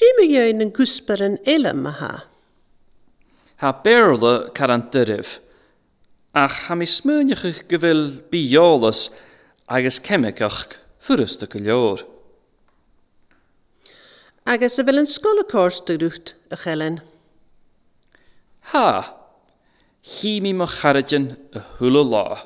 Jim y yn yn gwsbyr yn eilym ma ha. Ha berla carantyryf, ach ham i smyrniach eich gyfil biolus agos o'ch ffyrrys dy gylior. Agos y fel yn sgol y cors dyrwt rwt y chelen. Ha, chi mi mo charedion y hwlo law.